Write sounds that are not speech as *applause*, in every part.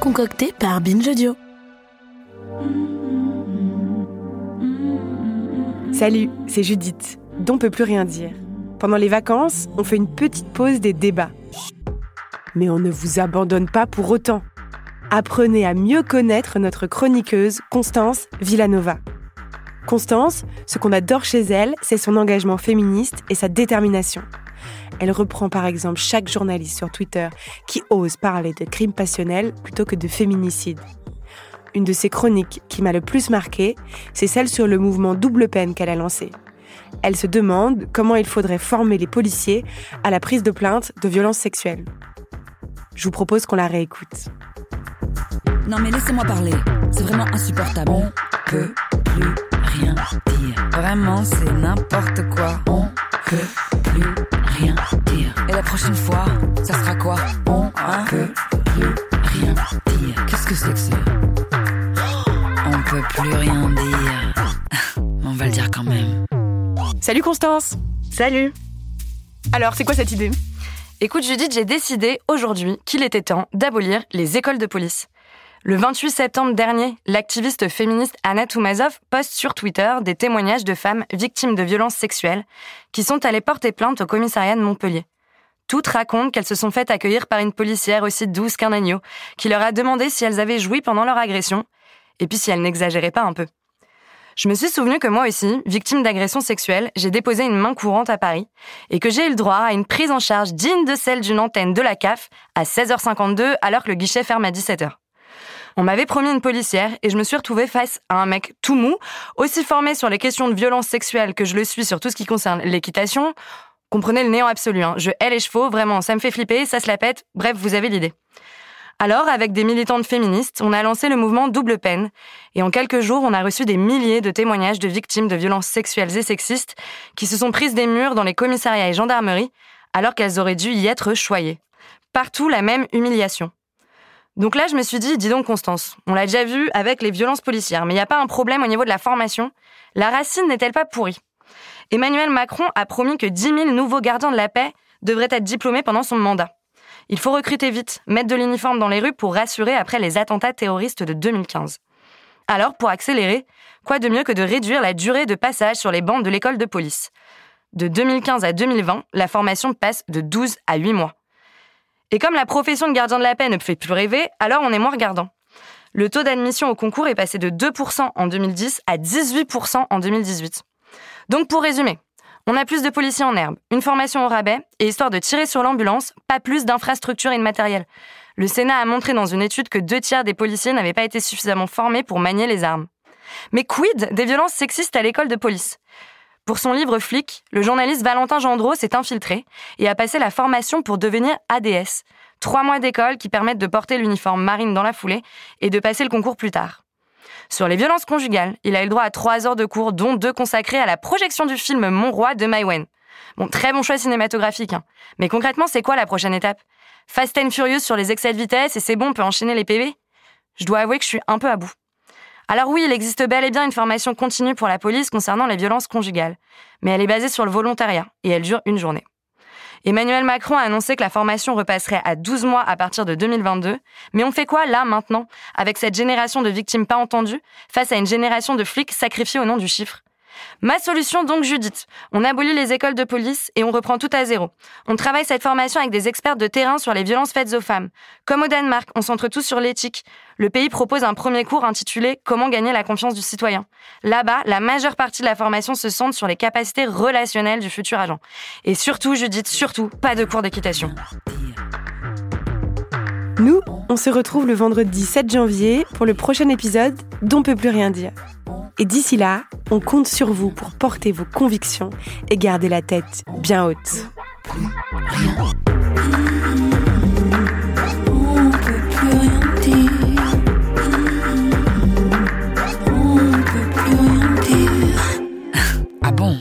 concocté par Binge. Salut, c'est Judith, dont peut plus rien dire. Pendant les vacances, on fait une petite pause des débats. Mais on ne vous abandonne pas pour autant. Apprenez à mieux connaître notre chroniqueuse Constance Villanova. Constance, ce qu'on adore chez elle, c'est son engagement féministe et sa détermination. Elle reprend par exemple chaque journaliste sur Twitter qui ose parler de crimes passionnels plutôt que de féminicide. Une de ses chroniques qui m'a le plus marqué, c'est celle sur le mouvement double peine qu'elle a lancé. Elle se demande comment il faudrait former les policiers à la prise de plainte de violences sexuelles. Je vous propose qu'on la réécoute. Non mais laissez-moi parler, c'est vraiment insupportable. On peut plus rien dire. Vraiment, c'est n'importe quoi. On peut plus rien dire. Et la prochaine fois, ça sera quoi? On ne peut plus rien dire. Qu'est-ce que c'est que ça? On peut plus rien dire. *laughs* On va le dire quand même. Salut Constance Salut Alors, c'est quoi cette idée? Écoute Judith, j'ai décidé aujourd'hui qu'il était temps d'abolir les écoles de police. Le 28 septembre dernier, l'activiste féministe Anna Toumazov poste sur Twitter des témoignages de femmes victimes de violences sexuelles qui sont allées porter plainte au commissariat de Montpellier. Toutes racontent qu'elles se sont faites accueillir par une policière aussi douce qu'un agneau, qui leur a demandé si elles avaient joui pendant leur agression, et puis si elles n'exagéraient pas un peu. Je me suis souvenu que moi aussi, victime d'agression sexuelle, j'ai déposé une main courante à Paris et que j'ai eu le droit à une prise en charge digne de celle d'une antenne de la CAF à 16h52 alors que le guichet ferme à 17h. On m'avait promis une policière et je me suis retrouvée face à un mec tout mou, aussi formé sur les questions de violence sexuelle que je le suis sur tout ce qui concerne l'équitation. Comprenez le néant absolu, hein. je hais les chevaux, vraiment, ça me fait flipper, ça se la pète, bref, vous avez l'idée. Alors, avec des militantes féministes, on a lancé le mouvement Double Peine, et en quelques jours, on a reçu des milliers de témoignages de victimes de violences sexuelles et sexistes qui se sont prises des murs dans les commissariats et gendarmeries, alors qu'elles auraient dû y être choyées. Partout, la même humiliation. Donc là, je me suis dit, dis donc Constance, on l'a déjà vu avec les violences policières, mais il n'y a pas un problème au niveau de la formation La racine n'est-elle pas pourrie? Emmanuel Macron a promis que 10 000 nouveaux gardiens de la paix devraient être diplômés pendant son mandat. Il faut recruter vite, mettre de l'uniforme dans les rues pour rassurer après les attentats terroristes de 2015. Alors, pour accélérer, quoi de mieux que de réduire la durée de passage sur les bancs de l'école de police? De 2015 à 2020, la formation passe de 12 à 8 mois. Et comme la profession de gardien de la paix ne fait plus rêver, alors on est moins regardant. Le taux d'admission au concours est passé de 2% en 2010 à 18% en 2018. Donc pour résumer, on a plus de policiers en herbe, une formation au rabais, et histoire de tirer sur l'ambulance, pas plus d'infrastructures et de matériel. Le Sénat a montré dans une étude que deux tiers des policiers n'avaient pas été suffisamment formés pour manier les armes. Mais quid des violences sexistes à l'école de police? Pour son livre Flic, le journaliste Valentin Gendreau s'est infiltré et a passé la formation pour devenir ADS. Trois mois d'école qui permettent de porter l'uniforme marine dans la foulée et de passer le concours plus tard. Sur les violences conjugales, il a eu le droit à trois heures de cours, dont deux consacrés à la projection du film Mon Roi de Maïwen. Bon, très bon choix cinématographique, hein. Mais concrètement, c'est quoi la prochaine étape? Fast and Furious sur les excès de vitesse et c'est bon, on peut enchaîner les PV Je dois avouer que je suis un peu à bout. Alors oui, il existe bel et bien une formation continue pour la police concernant les violences conjugales, mais elle est basée sur le volontariat et elle dure une journée. Emmanuel Macron a annoncé que la formation repasserait à 12 mois à partir de 2022, mais on fait quoi là maintenant, avec cette génération de victimes pas entendues, face à une génération de flics sacrifiés au nom du chiffre? Ma solution donc Judith, on abolit les écoles de police et on reprend tout à zéro. On travaille cette formation avec des experts de terrain sur les violences faites aux femmes. Comme au Danemark, on centre tout sur l'éthique. Le pays propose un premier cours intitulé Comment gagner la confiance du citoyen. Là-bas, la majeure partie de la formation se centre sur les capacités relationnelles du futur agent. Et surtout, Judith, surtout, pas de cours d'équitation. Nous, on se retrouve le vendredi 7 janvier pour le prochain épisode d'On peut plus rien dire. Et d'ici là, on compte sur vous pour porter vos convictions et garder la tête bien haute. Ah bon?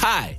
Hi,